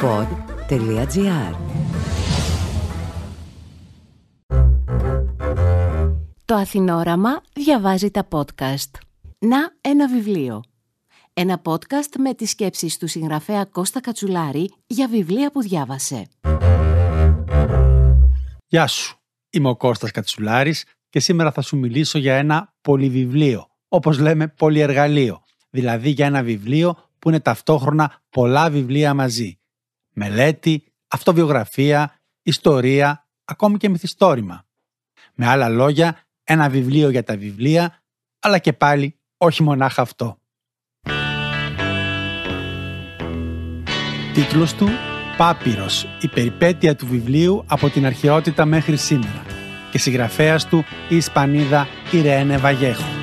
pod.gr Το Αθηνόραμα διαβάζει τα podcast. Να ένα βιβλίο. Ένα podcast με τις σκέψεις του συγγραφέα Κώστα Κατσουλάρη για βιβλία που διάβασε. Γεια σου. Είμαι ο Κώστας Κατσουλάρης και σήμερα θα σου μιλήσω για ένα πολυβιβλίο, όπως λέμε πολυεργαλείο, δηλαδή για ένα βιβλίο που είναι ταυτόχρονα πολλά βιβλία μαζί. Μελέτη, αυτοβιογραφία, ιστορία, ακόμη και μυθιστόρημα. Με άλλα λόγια, ένα βιβλίο για τα βιβλία, αλλά και πάλι όχι μονάχα αυτό. Τίτλος του «Πάπυρος, η περιπέτεια του βιβλίου από την αρχαιότητα μέχρι σήμερα» και συγγραφέας του η Ισπανίδα Ιρένε Βαγέχου.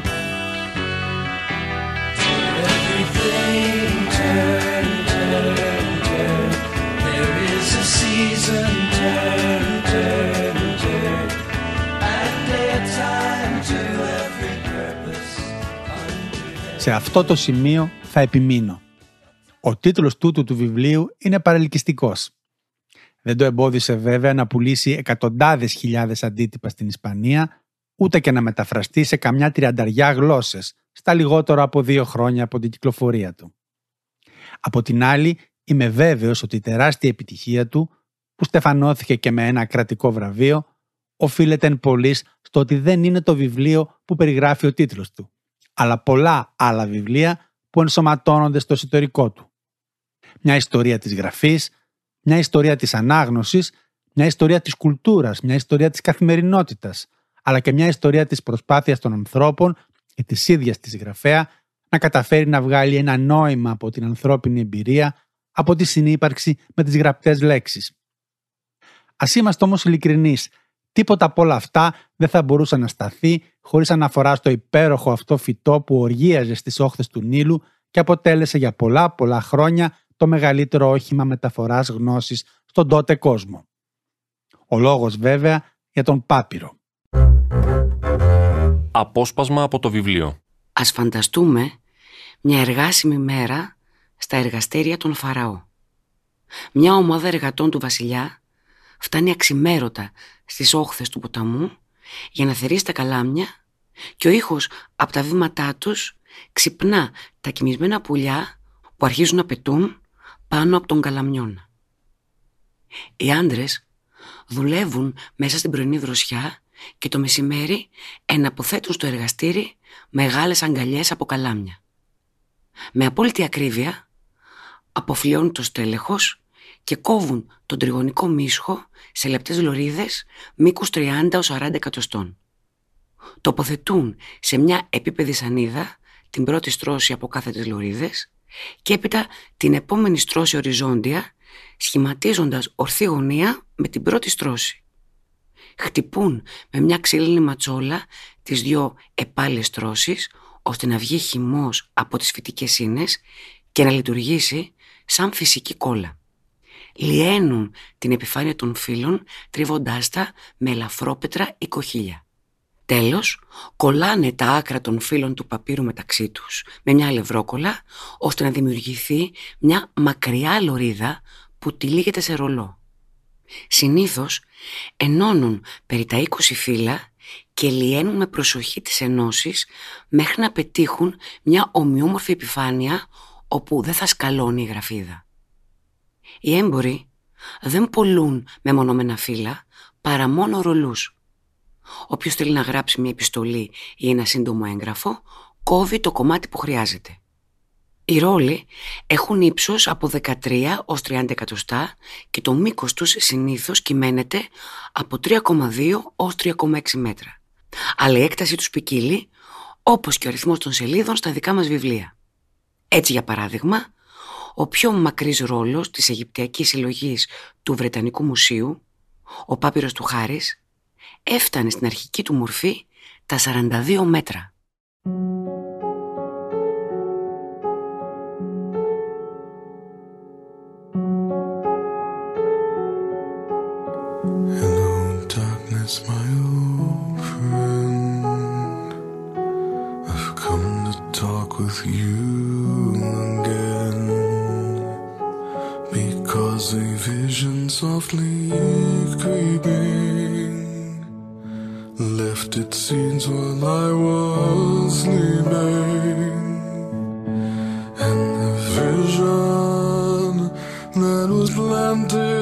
Σε αυτό το σημείο θα επιμείνω. Ο τίτλος τούτου του βιβλίου είναι παρελκυστικός. Δεν το εμπόδισε βέβαια να πουλήσει εκατοντάδες χιλιάδες αντίτυπα στην Ισπανία, ούτε και να μεταφραστεί σε καμιά τριανταριά γλώσσες, στα λιγότερο από δύο χρόνια από την κυκλοφορία του. Από την άλλη, είμαι βέβαιος ότι η τεράστια επιτυχία του, που στεφανώθηκε και με ένα κρατικό βραβείο, οφείλεται εν πολλής στο ότι δεν είναι το βιβλίο που περιγράφει ο τίτλος του αλλά πολλά άλλα βιβλία που ενσωματώνονται στο εσωτερικό του. Μια ιστορία της γραφής, μια ιστορία της ανάγνωσης, μια ιστορία της κουλτούρας, μια ιστορία της καθημερινότητας, αλλά και μια ιστορία της προσπάθειας των ανθρώπων και της ίδιας της γραφέα να καταφέρει να βγάλει ένα νόημα από την ανθρώπινη εμπειρία, από τη συνύπαρξη με τις γραπτές λέξεις. Ας είμαστε όμως ειλικρινείς, Τίποτα από όλα αυτά δεν θα μπορούσε να σταθεί χωρίς αναφορά στο υπέροχο αυτό φυτό που οργίαζε στις όχθες του Νείλου και αποτέλεσε για πολλά πολλά χρόνια το μεγαλύτερο όχημα μεταφοράς γνώσης στον τότε κόσμο. Ο λόγος βέβαια για τον Πάπυρο. Απόσπασμα από το βιβλίο. Ας φανταστούμε μια εργάσιμη μέρα στα εργαστήρια των Φαραώ. Μια ομάδα εργατών του βασιλιά φτάνει αξιμέρωτα στις όχθες του ποταμού για να θερήσει τα καλάμια και ο ήχος από τα βήματά τους ξυπνά τα κοιμισμένα πουλιά που αρχίζουν να πετούν πάνω από τον καλαμιόν. Οι άντρες δουλεύουν μέσα στην πρωινή δροσιά και το μεσημέρι εναποθέτουν στο εργαστήρι μεγάλες αγκαλιές από καλάμια. Με απόλυτη ακρίβεια αποφλιώνουν το στέλεχος και κόβουν τον τριγωνικό μίσχο σε λεπτές λωρίδες μήκους 30 40 εκατοστών. Τοποθετούν σε μια επίπεδη σανίδα την πρώτη στρώση από κάθε τις λωρίδες και έπειτα την επόμενη στρώση οριζόντια σχηματίζοντας ορθή γωνία με την πρώτη στρώση. Χτυπούν με μια ξύλινη ματσόλα τις δυο επάλες στρώσεις ώστε να βγει χυμός από τις φυτικές σύνες και να λειτουργήσει σαν φυσική κόλλα λιένουν την επιφάνεια των φύλων τρίβοντάς τα με ελαφρόπετρα ή κοχύλια. Τέλος, κολλάνε τα άκρα των φύλων του παπύρου μεταξύ τους με μια αλευρόκολλα ώστε να δημιουργηθεί μια μακριά λωρίδα που τυλίγεται σε ρολό. Συνήθως ενώνουν περί τα 20 φύλλα και λιένουν με προσοχή τις ενώσεις μέχρι να πετύχουν μια ομοιόμορφη επιφάνεια όπου δεν θα σκαλώνει η γραφίδα. Οι έμποροι δεν πολλούν με μονόμενα φύλλα παρά μόνο ρολούς. Όποιος θέλει να γράψει μια επιστολή ή ένα σύντομο έγγραφο, κόβει το κομμάτι που χρειάζεται. Οι ρόλοι έχουν ύψος από 13 ως 30 εκατοστά και το μήκος τους συνήθως κυμαίνεται από 3,2 ως 3,6 μέτρα. Αλλά η έκταση τους ποικίλει, όπως και ο αριθμός των σελίδων στα δικά μας βιβλία. Έτσι, για παράδειγμα, ο πιο μακρύς ρόλος της Αιγυπτιακής συλλογής του Βρετανικού Μουσείου, ο Πάπυρος του Χάρης, έφτανε στην αρχική του μορφή τα 42 μέτρα. Hello, darkness, my old friend. I've come to talk with you softly creeping. Left its scenes while I was sleeping. And the vision that was planted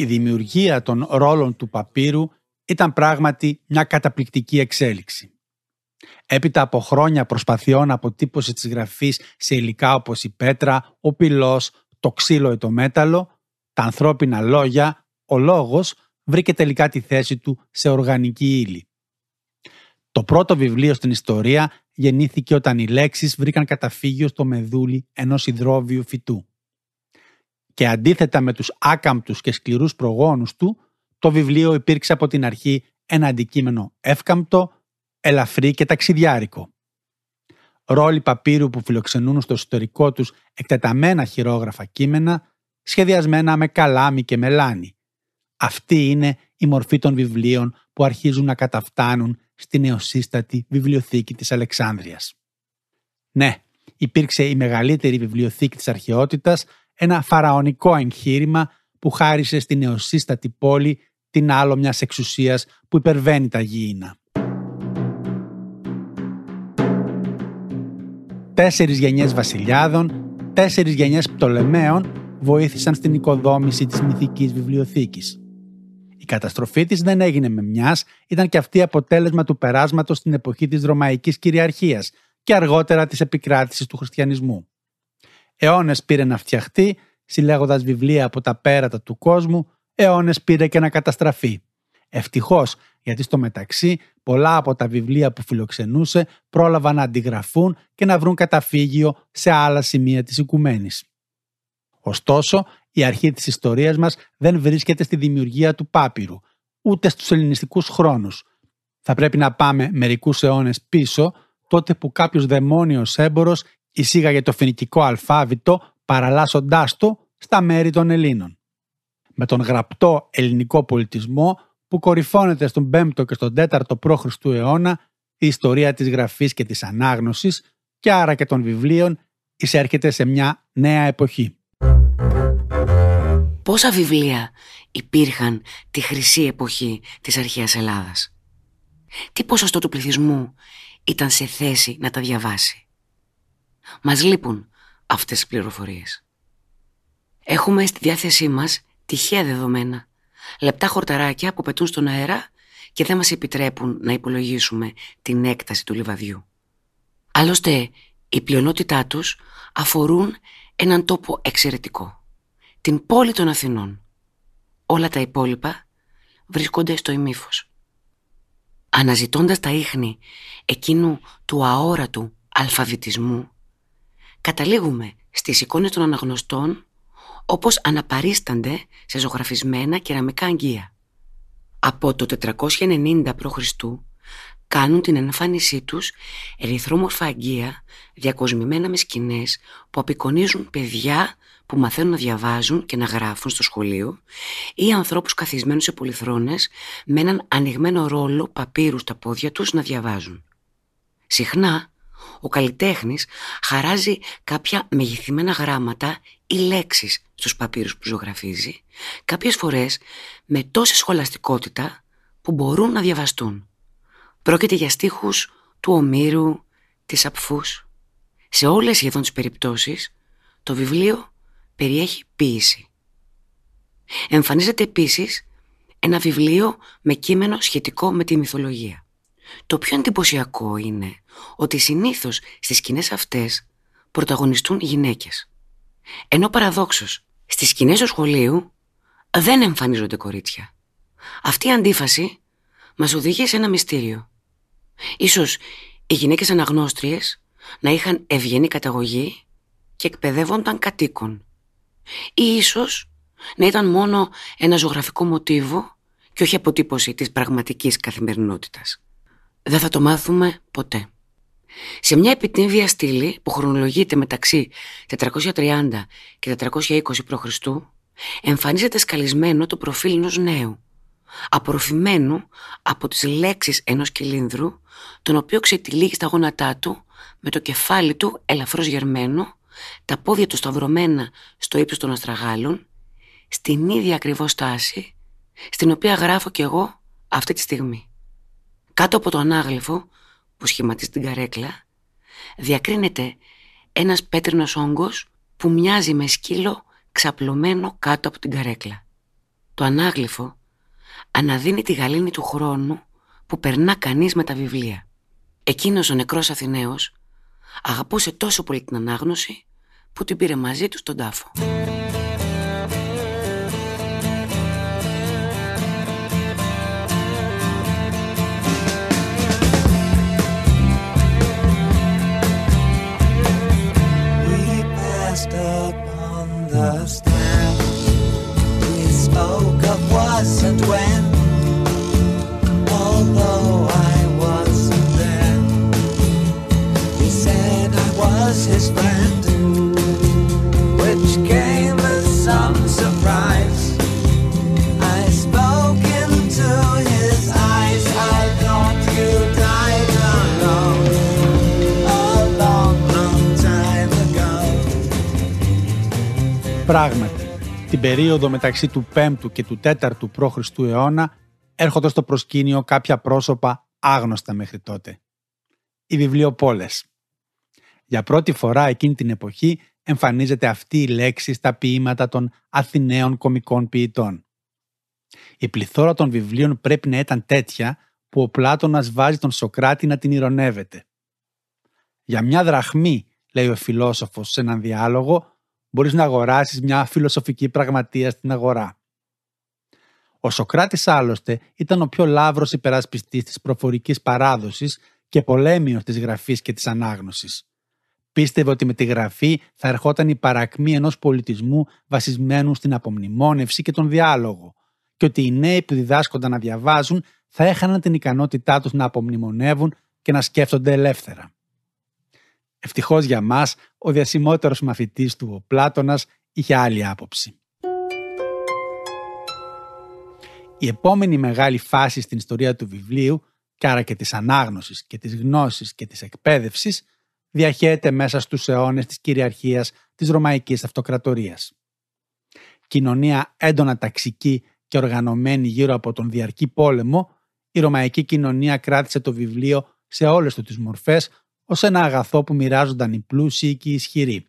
Η δημιουργία των ρόλων του παπύρου ήταν πράγματι μια καταπληκτική εξέλιξη. Έπειτα από χρόνια προσπαθειών αποτύπωση της γραφής σε υλικά όπως η πέτρα, ο πυλός, το ξύλο ή το μέταλλο, τα ανθρώπινα λόγια, ο λόγος βρήκε τελικά τη θέση του σε οργανική ύλη. Το πρώτο βιβλίο στην ιστορία γεννήθηκε όταν οι λέξεις βρήκαν καταφύγιο στο μεδούλι ενός υδρόβιου φυτού. Και αντίθετα με τους άκαμπτους και σκληρούς προγόνους του, το βιβλίο υπήρξε από την αρχή ένα αντικείμενο εύκαμπτο, ελαφρύ και ταξιδιάρικο. Ρόλοι παπύρου που φιλοξενούν στο εσωτερικό τους εκτεταμένα χειρόγραφα κείμενα, σχεδιασμένα με καλάμι και μελάνι. Αυτή είναι η μορφή των βιβλίων που αρχίζουν να καταφτάνουν στη νεοσύστατη βιβλιοθήκη της Αλεξάνδρειας. Ναι, υπήρξε η μεγαλύτερη βιβλιοθήκη της αρχαιότητας, ένα φαραωνικό εγχείρημα που χάρισε στη νεοσύστατη πόλη την άλλο μιας εξουσίας που υπερβαίνει τα γήινα. Τέσσερις γενιές βασιλιάδων, τέσσερις γενιές πτολεμαίων βοήθησαν στην οικοδόμηση της μυθικής βιβλιοθήκης. Η καταστροφή της δεν έγινε με μιας, ήταν και αυτή αποτέλεσμα του περάσματος στην εποχή της Ρωμαϊκής κυριαρχίας και αργότερα της επικράτησης του χριστιανισμού. Αιώνες πήρε να φτιαχτεί, συλλέγοντας βιβλία από τα πέρατα του κόσμου, αιώνες πήρε και να καταστραφεί. Ευτυχώς, γιατί στο μεταξύ πολλά από τα βιβλία που φιλοξενούσε πρόλαβαν να αντιγραφούν και να βρουν καταφύγιο σε άλλα σημεία της οικουμένης. Ωστόσο, η αρχή της ιστορίας μας δεν βρίσκεται στη δημιουργία του πάπυρου, ούτε στους ελληνιστικούς χρόνους. Θα πρέπει να πάμε μερικούς αιώνες πίσω, τότε που κάποιος δαιμόνιος έμπορος εισήγαγε το φοινικικό αλφάβητο παραλλάσσοντάς το στα μέρη των Ελλήνων. Με τον γραπτό ελληνικό πολιτισμό που κορυφώνεται στον 5ο και στον 4ο π.Χ. αιώνα η ιστορία της γραφής και της ανάγνωσης και άρα και των βιβλίων εισέρχεται σε μια νέα εποχή. Πόσα βιβλία υπήρχαν τη χρυσή εποχή της αρχαίας Ελλάδας; Τι ποσοστό του πληθυσμού ήταν σε θέση να τα διαβάσει; Μας λείπουν αυτές τις πληροφορίες. Έχουμε στη διάθεσή μας τυχαία δεδομένα, λεπτά χορταράκια που πετούν στον αέρα και δεν μας επιτρέπουν να υπολογίσουμε την έκταση του λιβαδιού. Άλλωστε, η πλειονότητά τους αφορούν έναν τόπο εξαιρετικό, την πόλη των Αθηνών. Όλα τα υπόλοιπα βρίσκονται στο ημίφος. Αναζητώντας τα ίχνη εκείνου του αόρατου αλφαβητισμού, καταλήγουμε στις εικόνες των αναγνωστών όπως αναπαρίστανται σε ζωγραφισμένα κεραμικά αγγεία. Από το 490 π.Χ. κάνουν την εμφάνισή τους ερυθρόμορφα αγγεία διακοσμημένα με σκηνές που απεικονίζουν παιδιά που μαθαίνουν να διαβάζουν και να γράφουν στο σχολείο ή ανθρώπους καθισμένους σε πολυθρόνες με έναν ανοιγμένο ρόλο παπύρου στα πόδια τους να διαβάζουν. Συχνά ο καλλιτέχνης χαράζει κάποια μεγεθυμένα γράμματα ή λέξεις στους παπύρους που ζωγραφίζει, κάποιες φορές με τόση σχολαστικότητα που μπορούν να διαβαστούν. Πρόκειται για στίχους του Ομήρου, της Απφούς. Σε όλες σχεδόν τις περιπτώσεις, το βιβλίο περιέχει ποίηση. Εμφανίζεται επίσης ένα βιβλίο με κείμενο σχετικό με τη μυθολογία. Το πιο εντυπωσιακό είναι ότι συνήθως στις σκηνές αυτές πρωταγωνιστούν γυναίκες. Ενώ παραδόξως στις σκηνές του σχολείου δεν εμφανίζονται κορίτσια. Αυτή η αντίφαση μας οδηγεί σε ένα μυστήριο. Ίσως οι γυναίκες αναγνώστριες να είχαν ευγενή καταγωγή και εκπαιδεύονταν κατοίκων. Ή ίσως να ήταν μόνο ένα ζωγραφικό μοτίβο και όχι αποτύπωση της πραγματικής καθημερινότητας. Δεν θα το μάθουμε ποτέ. Σε μια επιτύμβια στήλη που χρονολογείται μεταξύ 430 και 420 π.Χ. εμφανίζεται σκαλισμένο το προφίλ ενός νέου, απορροφημένου από τις λέξεις ενός κυλίνδρου, τον οποίο ξετυλίγει στα γόνατά του, με το κεφάλι του ελαφρώς γερμένο, τα πόδια του σταυρωμένα στο ύψος των αστραγάλων, στην ίδια ακριβώς στάση, στην οποία γράφω κι εγώ αυτή τη στιγμή. Κάτω από το ανάγλυφο που σχηματίζει την καρέκλα, διακρίνεται ένας πέτρινος όγκος που μοιάζει με σκύλο ξαπλωμένο κάτω από την καρέκλα. Το ανάγλυφο αναδίνει τη γαλήνη του χρόνου που περνά κανείς με τα βιβλία. Εκείνος ο νεκρός Αθηναίος αγαπούσε τόσο πολύ την ανάγνωση που την πήρε μαζί του στον τάφο. The steps. We spoke of was and when. Although I wasn't there, he said I was his Πράγματι, την περίοδο μεταξύ του 5ου και του 4ου π.Χ. αιώνα έρχονται στο προσκήνιο κάποια πρόσωπα άγνωστα μέχρι τότε. Οι βιβλιοπόλες. Για πρώτη φορά εκείνη την εποχή εμφανίζεται αυτή η λέξη στα ποίηματα των Αθηναίων κομικών ποιητών. Η πληθώρα των βιβλίων πρέπει να ήταν τέτοια που ο Πλάτωνας βάζει τον Σοκράτη να την ηρωνεύεται. Για μια δραχμή, λέει ο φιλόσοφος σε έναν διάλογο, μπορείς να αγοράσεις μια φιλοσοφική πραγματεία στην αγορά. Ο Σοκράτης άλλωστε ήταν ο πιο λαύρος υπερασπιστής της προφορικής παράδοσης και πολέμιος της γραφής και της ανάγνωσης. Πίστευε ότι με τη γραφή θα ερχόταν η παρακμή ενός πολιτισμού βασισμένου στην απομνημόνευση και τον διάλογο και ότι οι νέοι που διδάσκονταν να διαβάζουν θα έχαναν την ικανότητά τους να απομνημονεύουν και να σκέφτονται ελεύθερα. Ευτυχώς για μας, ο διασημότερος μαθητής του, ο Πλάτωνας, είχε άλλη άποψη. Η επόμενη μεγάλη φάση στην ιστορία του βιβλίου, και άρα και της ανάγνωσης και της γνώσης και της εκπαίδευσης, διαχέεται μέσα στους αιώνες της κυριαρχίας της Ρωμαϊκής Αυτοκρατορίας. Κοινωνία έντονα ταξική και οργανωμένη γύρω από τον διαρκή πόλεμο, η Ρωμαϊκή κοινωνία κράτησε το βιβλίο σε όλες του τις μορφές ως ένα αγαθό που μοιράζονταν οι πλούσιοι και οι ισχυροί.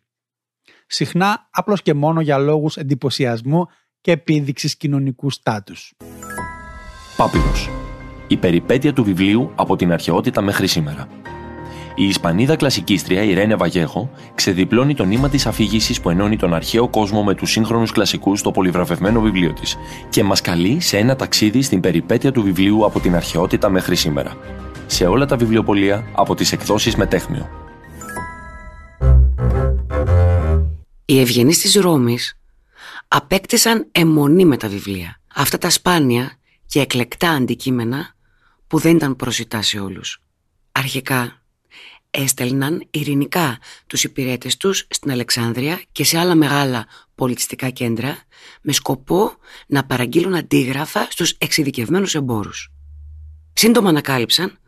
Συχνά απλώς και μόνο για λόγους εντυπωσιασμού και επίδειξης κοινωνικούς στάτους. Πάπυρος. Η περιπέτεια του βιβλίου από την αρχαιότητα μέχρι σήμερα. Η Ισπανίδα κλασικίστρια Ιρένε Βαγέχο ξεδιπλώνει το νήμα της αφήγησης που ενώνει τον αρχαίο κόσμο με τους σύγχρονους κλασικούς στο πολυβραβευμένο βιβλίο της και μας καλεί σε ένα ταξίδι στην περιπέτεια του βιβλίου από την αρχαιότητα μέχρι σήμερα. Σε όλα τα βιβλιοπολία από τις εκδόσεις Μετέχμιο. Οι ευγενείς της Ρώμης απέκτησαν αιμονή με τα βιβλία. Αυτά τα σπάνια και εκλεκτά αντικείμενα που δεν ήταν προσιτά σε όλους. Αρχικά έστελναν ειρηνικά τους υπηρέτες τους στην Αλεξάνδρεια και σε άλλα μεγάλα πολιτιστικά κέντρα με σκοπό να παραγγείλουν αντίγραφα στους εξειδικευμένους εμπόρους. Σύντομα ανακάλυψαν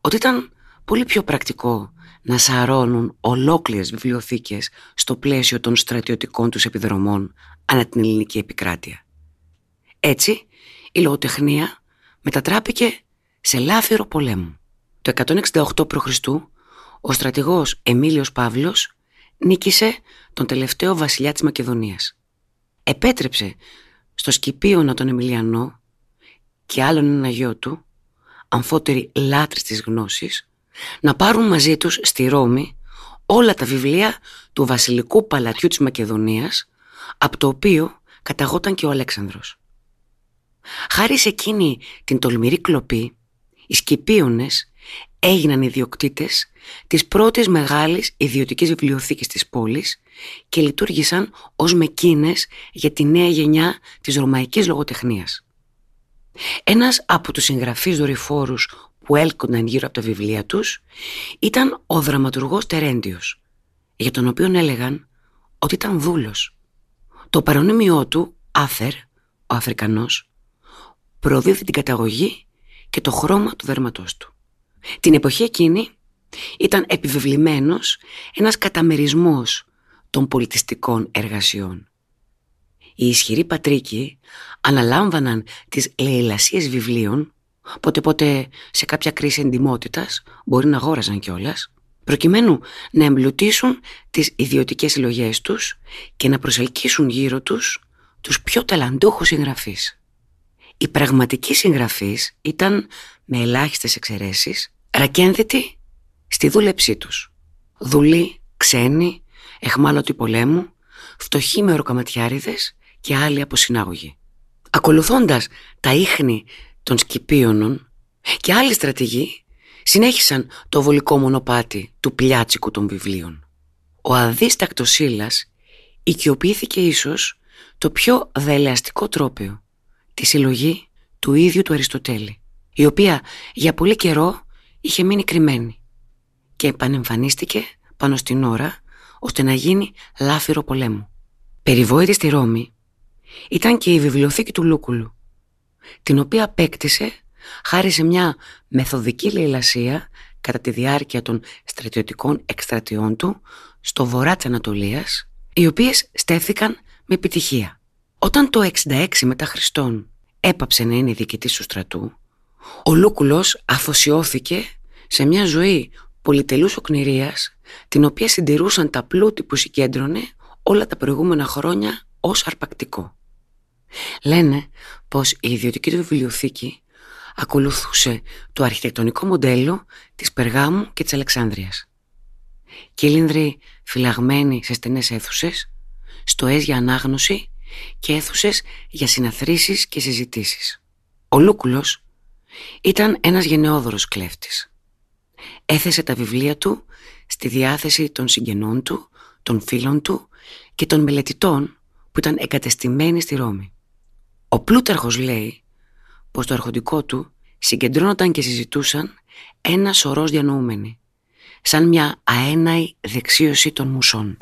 ότι ήταν πολύ πιο πρακτικό να σαρώνουν ολόκληρες βιβλιοθήκες στο πλαίσιο των στρατιωτικών τους επιδρομών ανά την ελληνική επικράτεια. Έτσι, η λογοτεχνία μετατράπηκε σε λάφυρο πολέμου. Το 168 π.Χ. ο στρατηγός Εμίλιος Παύλος νίκησε τον τελευταίο βασιλιά της Μακεδονίας. Επέτρεψε στο Σκυπίωνα τον Εμιλιανό και άλλον ένα γιο του, αμφότεροι λάτρες της γνώσης, να πάρουν μαζί τους στη Ρώμη όλα τα βιβλία του βασιλικού παλατιού της Μακεδονίας, από το οποίο καταγόταν και ο Αλέξανδρος. Χάρη σε εκείνη την τολμηρή κλοπή, οι Σκυπίωνες έγιναν ιδιοκτήτες της πρώτης μεγάλης ιδιωτικής βιβλιοθήκης της πόλης και λειτουργήσαν ως μεκίνες για τη νέα γενιά της ρωμαϊκής λογοτεχνίας. Ένας από τους συγγραφείς δορυφόρους που έλκονταν γύρω από τα βιβλία τους ήταν ο δραματουργός Τερέντιος, για τον οποίο έλεγαν ότι ήταν δούλος. Το παρονίμιό του, Άθερ, ο Αφρικανός, προδίδει την καταγωγή και το χρώμα του δέρματός του. Την εποχή εκείνη ήταν επιβεβλημένος ένας καταμερισμός των πολιτιστικών εργασιών. Οι ισχυροί πατρίκοι αναλάμβαναν τις λαιλασίες βιβλίων, πότε πότε σε κάποια κρίση εντιμότητας μπορεί να αγόραζαν κιόλας, προκειμένου να εμπλουτίσουν τις ιδιωτικές συλλογές τους και να προσελκύσουν γύρω τους τους πιο ταλαντούχους συγγραφείς. Οι πραγματικοί συγγραφείς ήταν, με ελάχιστες εξαιρέσεις, ρακένδυτοι στη δούλεψή τους. Δουλοί, ξένοι, εχμάλωτοι πολέμου, φτωχοί με οροκαματιάριδες και άλλοι αποσυνάγωγοι. Ακολουθώντας τα ίχνη των Σκυπίωνων και άλλοι στρατηγοί συνέχισαν το βολικό μονοπάτι του πλιάτσικου των βιβλίων. Ο αδίστακτος Σύλλας οικειοποιήθηκε ίσως το πιο δελεαστικό τρόπιο, τη συλλογή του ίδιου του Αριστοτέλη, η οποία για πολύ καιρό είχε μείνει κρυμμένη και επανεμφανίστηκε πάνω στην ώρα ώστε να γίνει λάφυρο πολέμου. Περιβόητη στη Ρώμη ήταν και η βιβλιοθήκη του Λούκουλου, την οποία απέκτησε χάρη σε μια μεθοδική λαιλασία κατά τη διάρκεια των στρατιωτικών εκστρατιών του στο βορρά της Ανατολίας, οι οποίες στέφθηκαν με επιτυχία. Όταν το 66 μετά Χριστόν έπαψε να είναι διοικητής του στρατού, ο Λούκουλος αφοσιώθηκε σε μια ζωή πολυτελούς οκνηρίας, την οποία συντηρούσαν τα πλούτη που συγκέντρωνε όλα τα προηγούμενα χρόνια ως αρπακτικό. Λένε πως η ιδιωτική του βιβλιοθήκη ακολουθούσε το αρχιτεκτονικό μοντέλο της Περγάμου και της Αλεξάνδρειας. Κύλινδροι φυλαγμένοι σε στενές αίθουσες, στοές για ανάγνωση και αίθουσες για συναθρήσεις και συζητήσεις. Ο Λούκουλος ήταν ένας γενναιόδωρος κλέφτης. Έθεσε τα βιβλία του στη διάθεση των συγγενών του, των φίλων του και των μελετητών που ήταν εγκατεστημένοι στη Ρώμη. Ο Πλούταρχος λέει πως το αρχοντικό του συγκεντρώνονταν και συζητούσαν ένα σωρός διανοούμενοι, σαν μια αέναη δεξίωση των μουσών.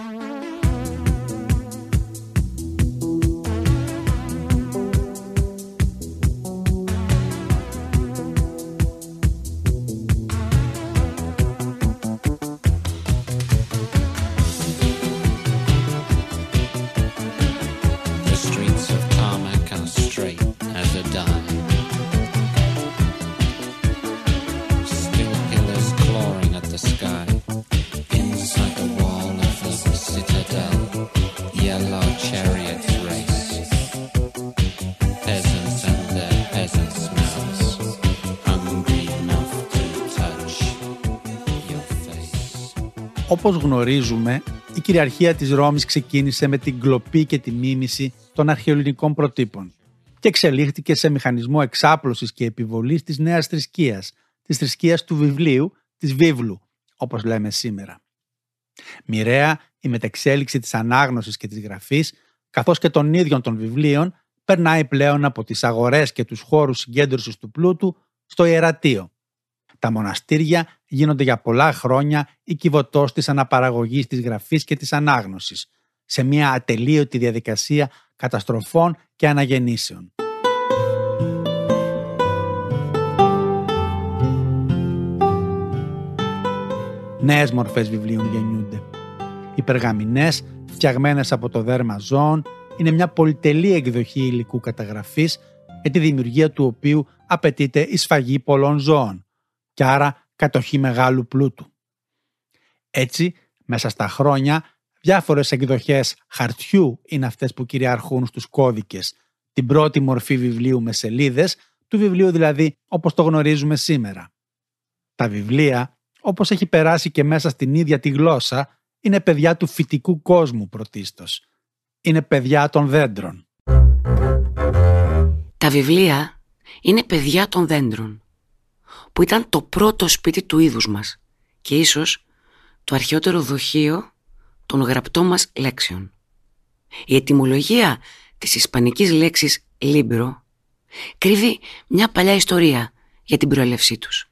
Όπως γνωρίζουμε, η κυριαρχία της Ρώμης ξεκίνησε με την κλοπή και τη μίμηση των αρχαιοελληνικών προτύπων και εξελίχθηκε σε μηχανισμό εξάπλωσης και επιβολής της νέας θρησκείας, της θρησκείας του βιβλίου, της βίβλου, όπως λέμε σήμερα. Μοιραία η μετεξέλιξη της ανάγνωσης και της γραφής, καθώς και των ίδιων των βιβλίων, περνάει πλέον από τις αγορές και τους χώρους συγκέντρωσης του πλούτου στο ιερατείο. Τα μοναστήρια γίνονται για πολλά χρόνια η κυβωτός της αναπαραγωγής της γραφής και της ανάγνωσης, σε μια ατελείωτη διαδικασία καταστροφών και αναγεννήσεων. Νέες μορφές βιβλίων γεννιούνται. Οι περγαμηνές, φτιαγμένες από το δέρμα ζώων, είναι μια πολυτελή εκδοχή υλικού καταγραφής για τη δημιουργία του οποίου απαιτείται η σφαγή πολλών ζώων και άρα κατοχή μεγάλου πλούτου. Έτσι, μέσα στα χρόνια, διάφορες εκδοχές χαρτιού είναι αυτές που κυριαρχούν στους κώδικες. Την πρώτη μορφή βιβλίου με σελίδες, του βιβλίου δηλαδή όπως το γνωρίζουμε σήμερα. Τα βιβλία, όπως έχει περάσει και μέσα στην ίδια τη γλώσσα, είναι παιδιά του φυτικού κόσμου πρωτίστως. Είναι παιδιά των δέντρων. Τα βιβλία είναι παιδιά των δέντρων, που ήταν το πρώτο σπίτι του είδους μας και ίσως το αρχαιότερο δοχείο των γραπτών μας λέξεων. Η ετυμολογία της ισπανικής λέξης «libro» κρύβει μια παλιά ιστορία για την προέλευσή τους.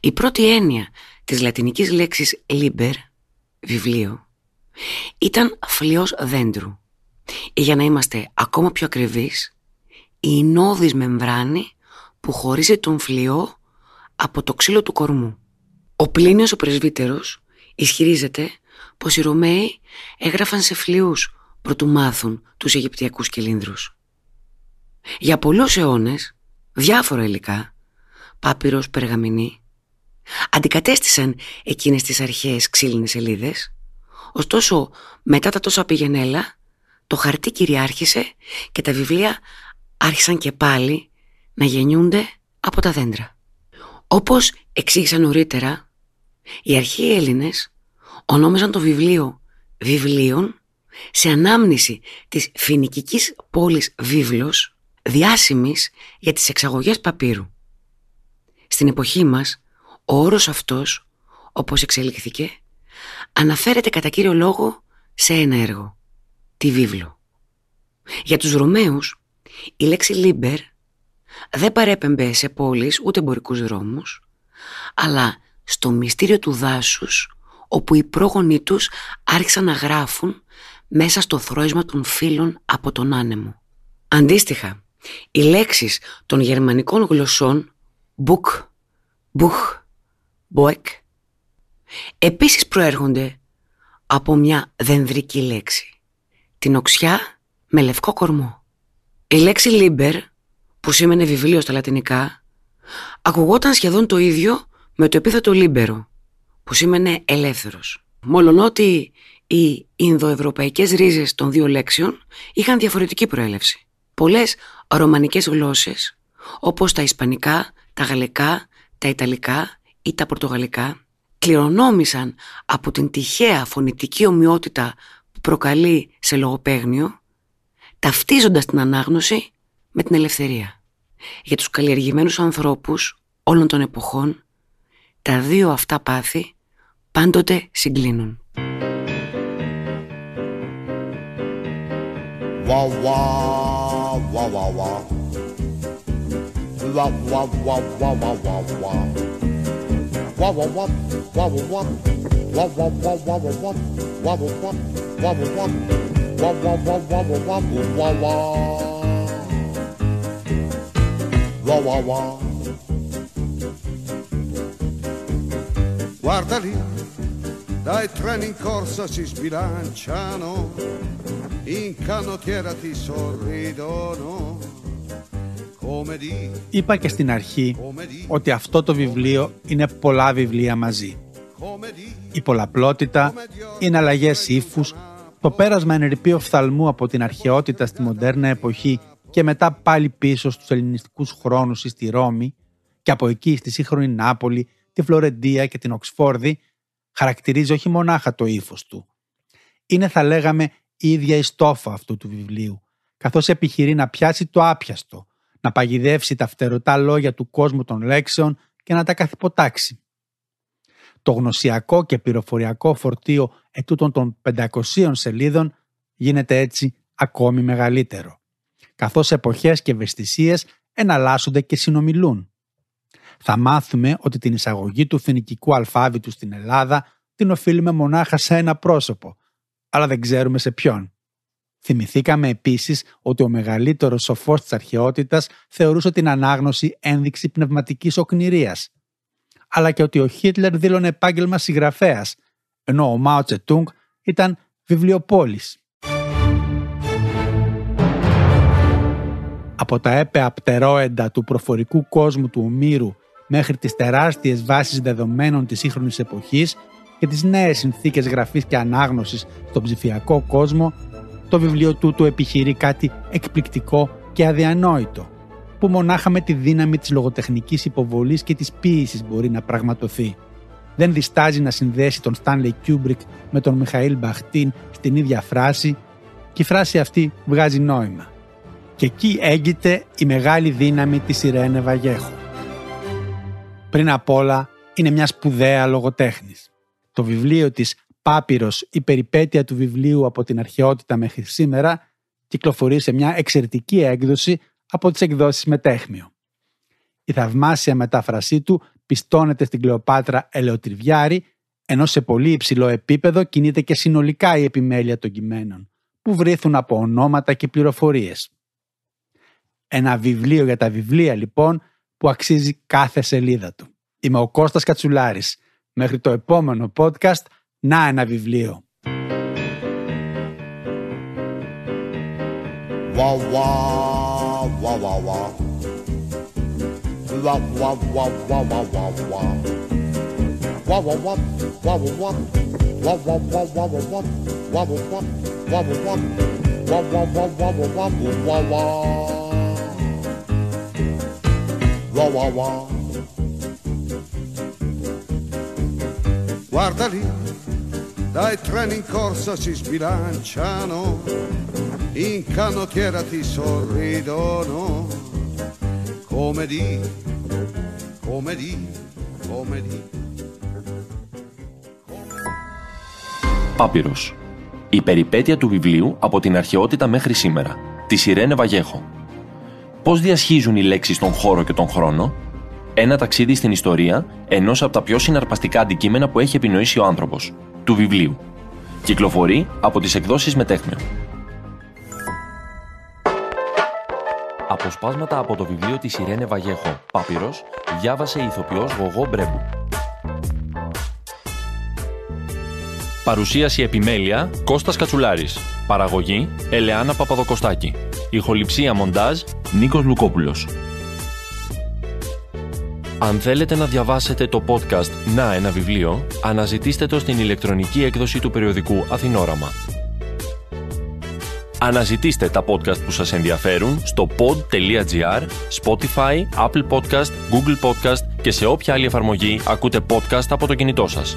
Η πρώτη έννοια της λατινικής λέξης «liber», βιβλίο, ήταν φλοιός δέντρου Ή για να είμαστε ακόμα πιο ακριβείς, η νόδης μεμβράνη που χωρίζει τον φλοιό από το ξύλο του κορμού. Ο Πλίνιος ο πρεσβύτερος ισχυρίζεται πως οι Ρωμαίοι έγραφαν σε φλοιούς προτού μάθουν τους Αιγυπτιακούς κυλίνδρους. Για πολλούς αιώνες, διάφορα υλικά, πάπυρος, περγαμηνή, αντικατέστησαν εκείνες τις αρχαίες ξύλινες σελίδες, ωστόσο μετά τα τόσα πηγενέλα, το χαρτί κυριάρχησε και τα βιβλία άρχισαν και πάλι να γεννιούνται από τα δέντρα. Όπως εξήγησα νωρίτερα, οι αρχαίοι Έλληνες ονόμαζαν το βιβλίο βιβλίων σε ανάμνηση της φοινικικής πόλης Βίβλος, διάσημης για τις εξαγωγές παπύρου. Στην εποχή μας, ο όρος αυτός, όπως εξελίχθηκε, αναφέρεται κατά κύριο λόγο σε ένα έργο, τη βίβλο. Για τους Ρωμαίους, η λέξη «λίμπερ» δεν παρέπεμπε σε πόλεις ούτε εμπορικούς δρόμους, αλλά στο μυστήριο του δάσους, όπου οι πρόγονοί τους άρχισαν να γράφουν μέσα στο θρόισμα των φύλων από τον άνεμο. Αντίστοιχα, οι λέξεις των γερμανικών γλωσσών «μπουκ», «μπουχ», «μποεκ» επίσης προέρχονται από μια δενδρική λέξη, την οξιά με λευκό κορμό. Η λέξη «λίμπερ», που σήμαινε βιβλίο στα λατινικά, ακουγόταν σχεδόν το ίδιο με το επίθετο «λίμπερο», που σήμαινε ελεύθερος. Μόλον ότι οι Ινδοευρωπαϊκές ρίζες των δύο λέξεων είχαν διαφορετική προέλευση. Πολλές ρωμανικές γλώσσες, όπως τα Ισπανικά, τα Γαλλικά, τα Ιταλικά ή τα Πορτογαλικά, κληρονόμησαν από την τυχαία φωνητική ομοιότητα που προκαλεί σε λογοπαίγνιο, ταυτίζοντας την ανάγνωση με την ελευθερία. Για του καλλιεργημένου ανθρώπου όλων των εποχών, τα δύο αυτά πάθη πάντοτε συγκλίνουν. Wah wah wah. Guarda lì, dai treni in corsa si sbilanciano, in canottiera ti sorridono. Come di, Είπα και στην αρχή come di, ότι αυτό το βιβλίο είναι πολλά βιβλία μαζί. come di, Η πολλαπλότητα, οι εναλλαγές ύφους, το πέρασμα ενερυπίου οφθαλμού από την αρχαιότητα στη μοντέρνα εποχή και μετά πάλι πίσω στους ελληνιστικούς χρόνους ή στη Ρώμη και από εκεί στη σύγχρονη Νάπολη, τη Φλωρεντία και την Οξφόρδη, χαρακτηρίζει όχι μονάχα το ύφος του. Είναι θα λέγαμε η ίδια η στόφα αυτού του βιβλίου, καθώς επιχειρεί να πιάσει το άπιαστο, να παγιδεύσει τα φτερωτά λόγια του κόσμου των λέξεων και να τα καθυποτάξει. Το γνωσιακό και πληροφοριακό φορτίο ετούτων των 500 σελίδων γίνεται έτσι ακόμη μεγαλύτερο, καθώς εποχές και ευαισθησίες εναλλάσσονται και συνομιλούν. Θα μάθουμε ότι την εισαγωγή του φοινικικού αλφάβητου στην Ελλάδα την οφείλουμε μονάχα σε ένα πρόσωπο, αλλά δεν ξέρουμε σε ποιον. Θυμηθήκαμε επίσης ότι ο μεγαλύτερος σοφός της αρχαιότητας θεωρούσε την ανάγνωση ένδειξη πνευματικής οκνηρίας, αλλά και ότι ο Χίτλερ δήλωνε επάγγελμα συγγραφέας, ενώ ο Μάο Τσετούγκ ήταν βιβλιοπόλης. Από τα έπαια πτερόεντα του προφορικού κόσμου του Ομήρου μέχρι τις τεράστιες βάσεις δεδομένων της σύγχρονης εποχής και τις νέες συνθήκες γραφής και ανάγνωσης στον ψηφιακό κόσμο, το βιβλίο τούτου επιχειρεί κάτι εκπληκτικό και αδιανόητο, που μονάχα με τη δύναμη της λογοτεχνικής υποβολής και της ποίησης μπορεί να πραγματοθεί. Δεν διστάζει να συνδέσει τον Στάνλεϊ Κιούμπρικ με τον Μιχαήλ Μπαχτίν στην ίδια φράση και η φράση αυτή βγάζει νόημα. Και εκεί έγκειται η μεγάλη δύναμη της Ιρένε Βαγέχο. Πριν απ' όλα είναι μια σπουδαία λογοτέχνης. Το βιβλίο της «Πάπυρος, η περιπέτεια του βιβλίου από την αρχαιότητα μέχρι σήμερα» κυκλοφορεί σε μια εξαιρετική έκδοση από τις εκδόσεις Μεταίχμιο. Η θαυμάσια μετάφρασή του πιστώνεται στην Κλεοπάτρα Ελαιοτριβιάρη, ενώ σε πολύ υψηλό επίπεδο κινείται και συνολικά η επιμέλεια των κειμένων, που βρήθουν από ονόματα και πληροφορίες. Ένα βιβλίο για τα βιβλία, λοιπόν, που αξίζει κάθε σελίδα του. Είμαι ο Κώστα Κατσουλάρη. Μέχρι το επόμενο, Podcast, να ένα βιβλίο. Wah wah wah. Guarda lì, dai treni in corsa si sbilanciano, in canottiera ti sorridono, come di, come di, come di. Πάπυρος. Η περιπέτεια του βιβλίου από την αρχαιότητα μέχρι σήμερα. Τη Ιρένε Βαγέχο. Πώς διασχίζουν οι λέξεις στον χώρο και τον χρόνο; Ένα ταξίδι στην ιστορία ενός από τα πιο συναρπαστικά αντικείμενα που έχει επινοήσει ο άνθρωπος. Του βιβλίου. Κυκλοφορεί από τις εκδόσεις Μετέχνιο. Αποσπάσματα από το βιβλίο της Ιρένε Βαγέχο, Πάπυρος, διάβασε η ηθοποιός Γογό Μπρέμπου. Παρουσίαση επιμέλεια Κώστας Κατσουλάρης. Παραγωγή Ελεάνα Παπαδοκοστάκη. Ηχοληψία μοντάζ Νίκος Λουκόπουλος. Αν θέλετε να διαβάσετε το podcast «Να ένα βιβλίο», αναζητήστε το στην ηλεκτρονική έκδοση του περιοδικού Αθηνόραμα. Αναζητήστε τα podcast που σας ενδιαφέρουν στο pod.gr, Spotify, Apple Podcast, Google Podcast και σε όποια άλλη εφαρμογή ακούτε podcast από το κινητό σας.